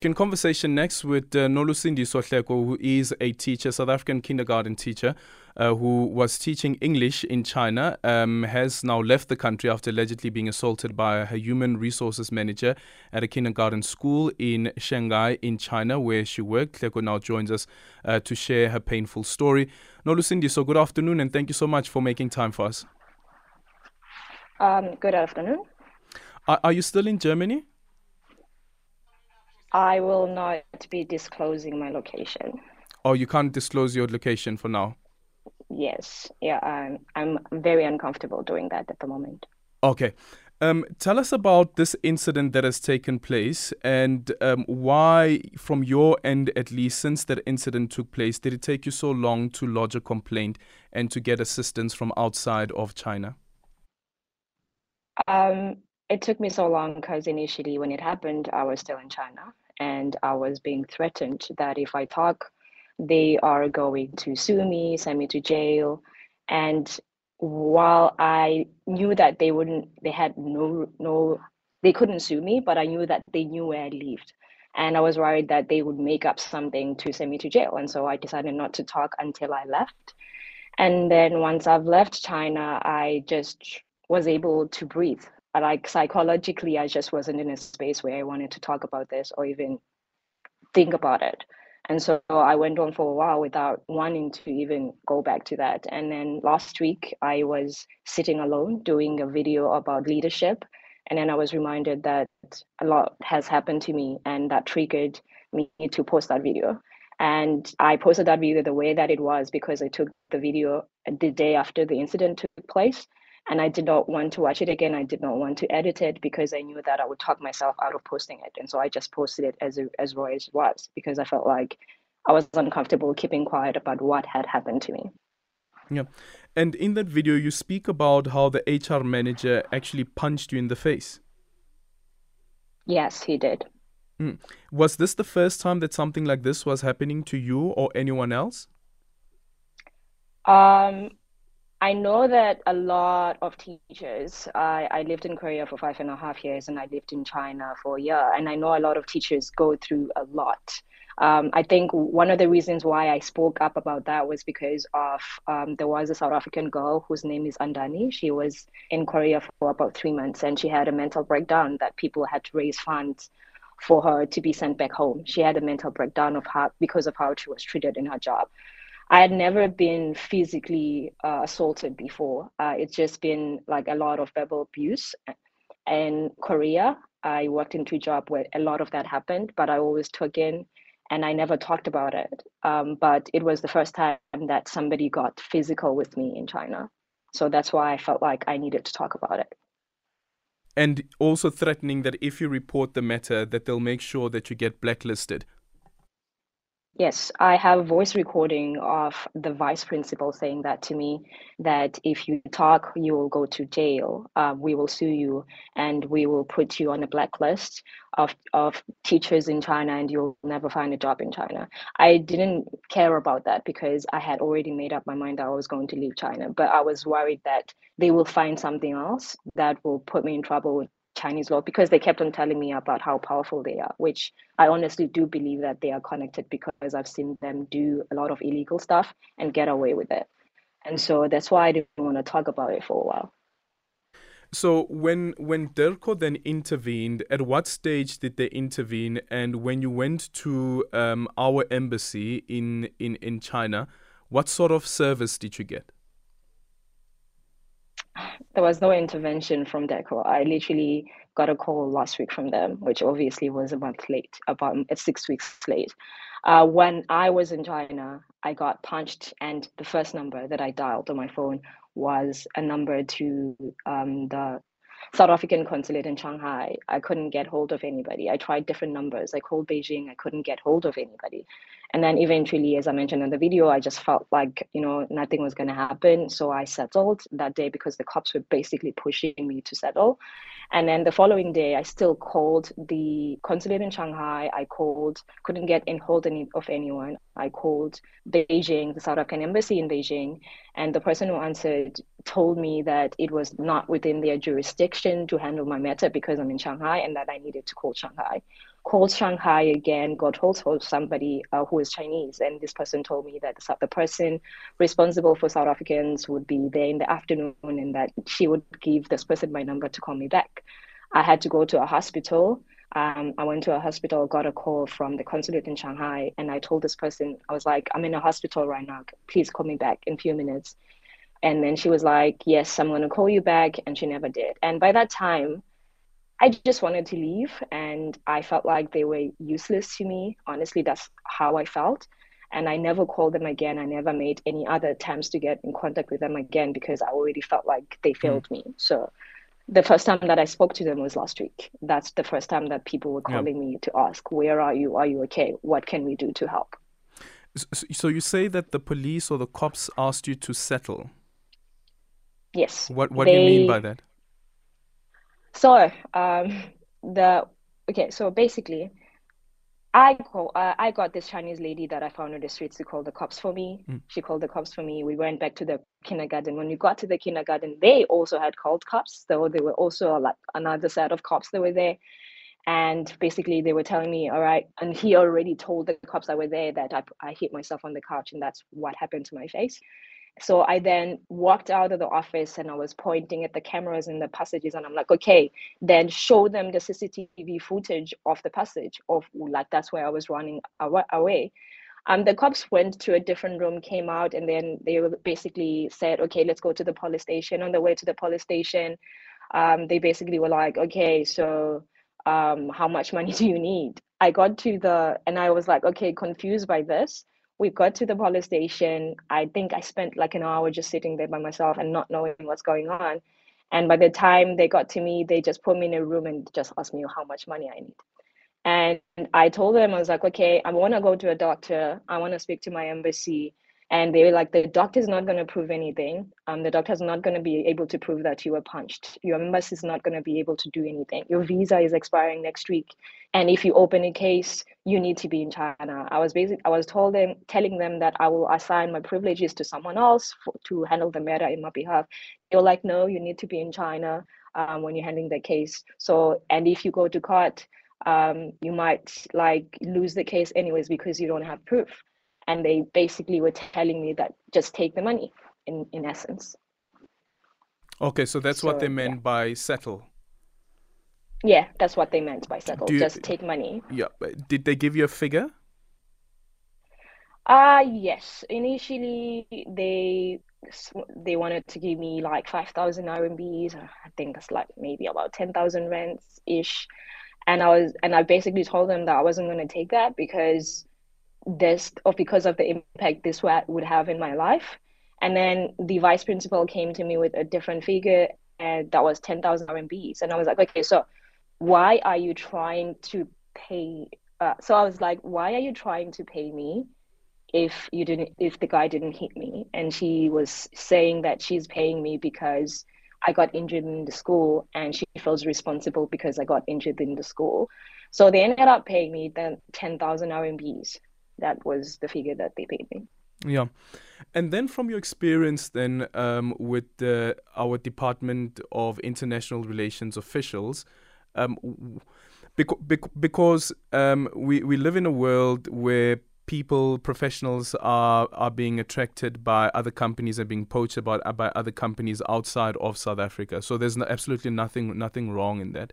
In conversation next with uh, Nolusindiso Hleko, who is a teacher, South African kindergarten teacher, uh, who was teaching English in China, um, has now left the country after allegedly being assaulted by her human resources manager at a kindergarten school in Shanghai, in China, where she worked. Hleko now joins us uh, to share her painful story. Nolusindi, so good afternoon, and thank you so much for making time for us. Um, good afternoon. Are, are you still in Germany? I will not be disclosing my location. Oh, you can't disclose your location for now. Yes, yeah, I'm I'm very uncomfortable doing that at the moment. Okay. Um, tell us about this incident that has taken place and um, why, from your end at least, since that incident took place, did it take you so long to lodge a complaint and to get assistance from outside of China? Um, it took me so long because initially, when it happened, I was still in China and I was being threatened that if I talk, they are going to sue me, send me to jail. And while I knew that they wouldn't, they had no, no, they couldn't sue me, but I knew that they knew where I lived. And I was worried that they would make up something to send me to jail. And so I decided not to talk until I left. And then once I've left China, I just was able to breathe like psychologically, I just wasn't in a space where I wanted to talk about this or even think about it. And so I went on for a while without wanting to even go back to that. And then last week, I was sitting alone doing a video about leadership. And then I was reminded that a lot has happened to me, and that triggered me to post that video. And I posted that video the way that it was because I took the video the day after the incident took place and I did not want to watch it again. I did not want to edit it because I knew that I would talk myself out of posting it, and so I just posted it as as raw as it was because I felt like I was uncomfortable keeping quiet about what had happened to me. Yeah, and in that video, you speak about how the HR manager actually punched you in the face. Yes, he did. Mm. Was this the first time that something like this was happening to you or anyone else? Um, I know that a lot of teachers, I, I lived in Korea for five and a half years and I lived in China for a year. And I know a lot of teachers go through a lot. Um, I think one of the reasons why I spoke up about that was because of um, there was a South African girl whose name is Andani. She was in Korea for about three months and she had a mental breakdown that people had to raise funds for her to be sent back home. She had a mental breakdown of how because of how she was treated in her job. I had never been physically uh, assaulted before. Uh, it's just been like a lot of verbal abuse. In Korea, I worked in two jobs where a lot of that happened, but I always took in and I never talked about it. Um, but it was the first time that somebody got physical with me in China. So that's why I felt like I needed to talk about it. And also threatening that if you report the matter, that they'll make sure that you get blacklisted. Yes, I have a voice recording of the vice principal saying that to me that if you talk, you will go to jail. Uh, we will sue you and we will put you on a blacklist of, of teachers in China and you'll never find a job in China. I didn't care about that because I had already made up my mind that I was going to leave China, but I was worried that they will find something else that will put me in trouble with Chinese law because they kept on telling me about how powerful they are, which I honestly do believe that they are connected because I've seen them do a lot of illegal stuff and get away with it. And so that's why I didn't want to talk about it for a while. So when when DIRCO then intervened, at what stage did they intervene? And when you went to um, our embassy in, in, in China, what sort of service did you get? There was no intervention from DIRCO. I literally got a call last week from them, which obviously was a month late, about six weeks late. Uh, when I was in China, I got punched, and the first number that I dialed on my phone was a number to um, the South African consulate in Shanghai. I couldn't get hold of anybody. I tried different numbers. I called Beijing. I couldn't get hold of anybody. And then eventually, as I mentioned in the video, I just felt like, you know, nothing was going to happen. So I settled that day because the cops were basically pushing me to settle. And then the following day, I still called the consulate in Shanghai. I called, couldn't get in hold any, of anyone. I called Beijing, the South African embassy in Beijing, and the person who answered told me that it was not within their jurisdiction to handle my matter because I'm in Shanghai and that I needed to call Shanghai called Shanghai again, got hold of somebody uh, who is Chinese, and this person told me that the person responsible for South Africans would be there in the afternoon, and that she would give this person my number to call me back. I had to go to a hospital. Um, I went to a hospital, got a call from the consulate in Shanghai, and I told this person, I was like, I'm in a hospital right now. Please call me back in a few minutes. And then she was like, Yes, I'm going to call you back. And she never did. And by that time, I just wanted to leave and I felt like they were useless to me. Honestly, that's how I felt. And I never called them again. I never made any other attempts to get in contact with them again because I already felt like they hmm. failed mm. me. So the first time that I spoke to them was last week. That's the first time that people were calling yeah. me to ask, Where are you? Are you okay? What can we do to help? So you say that the police or the cops asked you to settle? Yes. What What they, do you mean by that? So um, the okay, so basically, I call uh, I got this Chinese lady that I found on the streets to call the cops for me. Mm. She called the cops for me. We went back to the kindergarten. When we got to the kindergarten, they also had called cops. So there were also like another set of cops that were there. And basically, they were telling me, all right, and he already told the cops that were there that I, I hit myself on the couch, and that's what happened to my face. So I then walked out of the office and I was pointing at the cameras in the passages and I'm like, okay, then show them the CCTV footage of the passage of like that's where I was running away. Um, the cops went to a different room, came out, and then they basically said, okay, let's go to the police station. On the way to the police station, um, they basically were like, okay, so um, how much money do you need? I got to the, and I was like, okay, confused by this we got to the police station. I think I spent like an hour just sitting there by myself and not knowing what's going on. And by the time they got to me, they just put me in a room and just asked me how much money I need. And I told them, I was like, okay, I want to go to a doctor. I want to speak to my embassy and they were like the doctor's not going to prove anything. Um, the doctor's not going to be able to prove that you were punched. Your embassy is not going to be able to do anything. Your visa is expiring next week. And if you open a case you need to be in china. I was basic i was told them telling them that i will assign my privileges to someone else for, to handle the matter in my behalf. They were like no you need to be in china um, when you're handling the case. So and if you go to court um, you might like lose the case anyways because you don't have proof and they basically were telling me that just take the money in in essence. Okay so that's so, what they meant yeah. by settle. Yeah that's what they meant by settle you, just take money. Yeah did they give you a figure? Uh yes. Initially they they wanted to give me like 5000 RMBs I think it's like maybe about 10,000 rands ish and I was and I basically told them that I wasn't going to take that because this or because of the impact this would have in my life. And then the vice principal came to me with a different figure, and that was 10,000 RMBs. And I was like, okay, so why are you trying to pay? Uh, so I was like, why are you trying to pay me if you didn't, if the guy didn't hit me? And she was saying that she's paying me because I got injured in the school and she feels responsible because I got injured in the school. So they ended up paying me then 10,000 RMBs that was the figure that they paid me. Yeah. And then, from your experience, then um, with the, our Department of International Relations officials, um, beca- because um, we we live in a world where people, professionals are are being attracted by other companies and being poached about by other companies outside of South Africa. So there's no, absolutely nothing nothing wrong in that.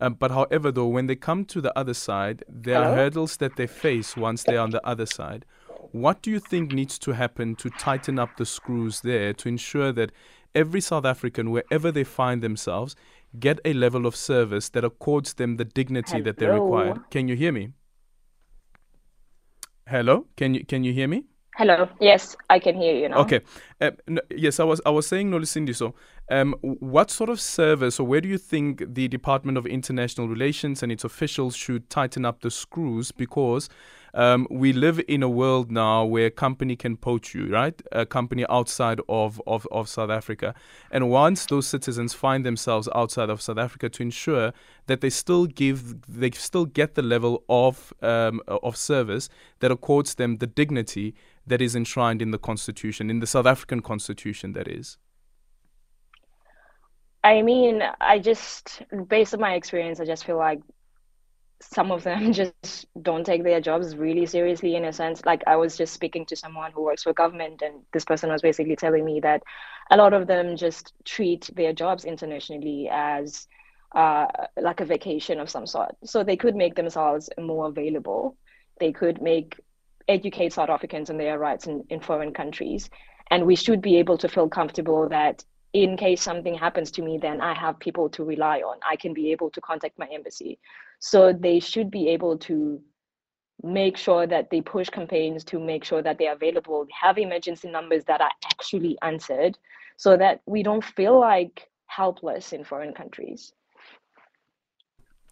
Um, but however, though, when they come to the other side, there Hello? are hurdles that they face once they're on the other side. What do you think needs to happen to tighten up the screws there to ensure that every South African, wherever they find themselves, get a level of service that accords them the dignity Hello? that they require? Can you hear me? Hello, can you can you hear me? Hello. Yes, I can hear you now. Okay. Uh, no, yes, I was I was saying, Nolusindi. So, um, what sort of service, or where do you think the Department of International Relations and its officials should tighten up the screws? Because um, we live in a world now where a company can poach you, right? A company outside of, of, of South Africa. And once those citizens find themselves outside of South Africa, to ensure that they still give, they still get the level of um, of service that accords them the dignity that is enshrined in the Constitution, in the South African Constitution, that is. I mean, I just, based on my experience, I just feel like some of them just don't take their jobs really seriously in a sense. Like i was just speaking to someone who works for government and this person was basically telling me that a lot of them just treat their jobs internationally as uh, like a vacation of some sort. So they could make themselves more available. They could make educate south africans on their rights in, in foreign countries. And we should be able to feel comfortable that in case something happens to me then i have people to rely on i can be able to contact my embassy so they should be able to make sure that they push campaigns to make sure that they're available, have emergency numbers that are actually answered so that we don't feel like helpless in foreign countries.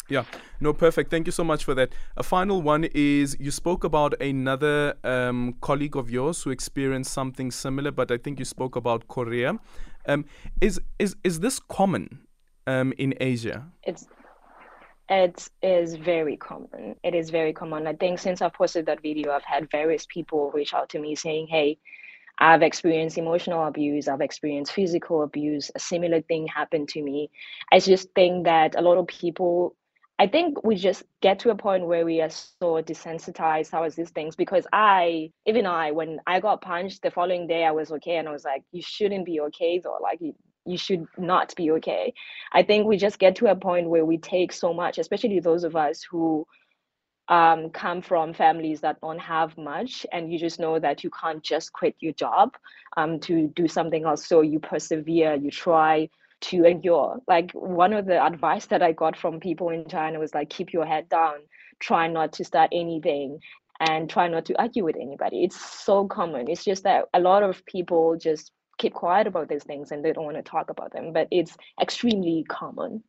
Yeah, no, perfect. Thank you so much for that. A final one is you spoke about another um, colleague of yours who experienced something similar, but I think you spoke about Korea. Um, is is is this common um, in Asia? It's it is very common. It is very common. I think since I've posted that video, I've had various people reach out to me saying, hey, I've experienced emotional abuse, I've experienced physical abuse, a similar thing happened to me. I just think that a lot of people, I think we just get to a point where we are so desensitized towards these things because I, even I, when I got punched the following day, I was okay. And I was like, you shouldn't be okay though. Like, you should not be okay. I think we just get to a point where we take so much, especially those of us who um, come from families that don't have much, and you just know that you can't just quit your job um, to do something else. So you persevere, you try to endure. Like one of the advice that I got from people in China was like, keep your head down, try not to start anything, and try not to argue with anybody. It's so common. It's just that a lot of people just keep quiet about these things and they don't want to talk about them but it's extremely common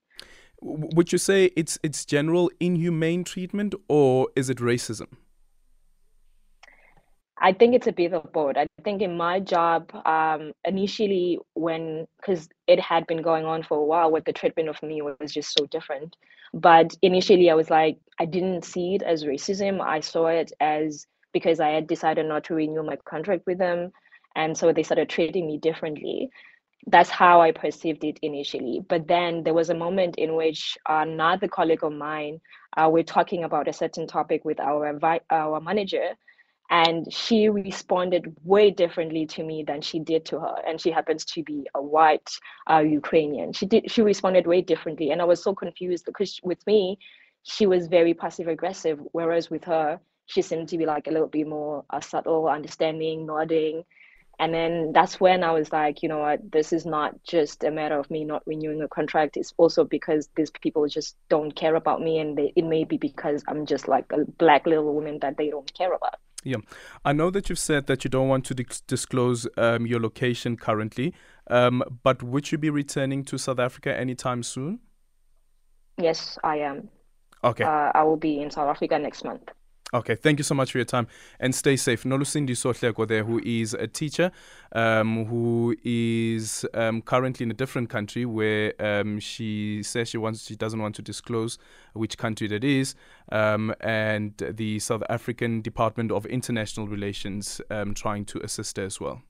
would you say it's it's general inhumane treatment or is it racism I think it's a bit of both. I think in my job, um, initially when because it had been going on for a while, what the treatment of me was just so different. But initially, I was like, I didn't see it as racism. I saw it as because I had decided not to renew my contract with them and so they started treating me differently that's how I perceived it initially. But then there was a moment in which another colleague of mine, uh, we're talking about a certain topic with our our manager, and she responded way differently to me than she did to her. And she happens to be a white uh, Ukrainian. She did she responded way differently, and I was so confused because with me, she was very passive aggressive, whereas with her, she seemed to be like a little bit more uh, subtle, understanding, nodding and then that's when I was like, you know what, this is not just a matter of me not renewing a contract. It's also because these people just don't care about me, and they, it may be because I'm just like a black little woman that they don't care about. Yeah, I know that you've said that you don't want to disclose um, your location currently, um, but would you be returning to South Africa anytime soon? Yes, I am. Okay. Uh, I will be in South Africa next month. Okay, thank you so much for your time and stay safe. Nolusindiso Hleko there, who is a teacher, um, who is um, currently in a different country where um, she says she wants, she doesn't want to disclose which country that is, um, and the South African Department of International Relations um, trying to assist her as well.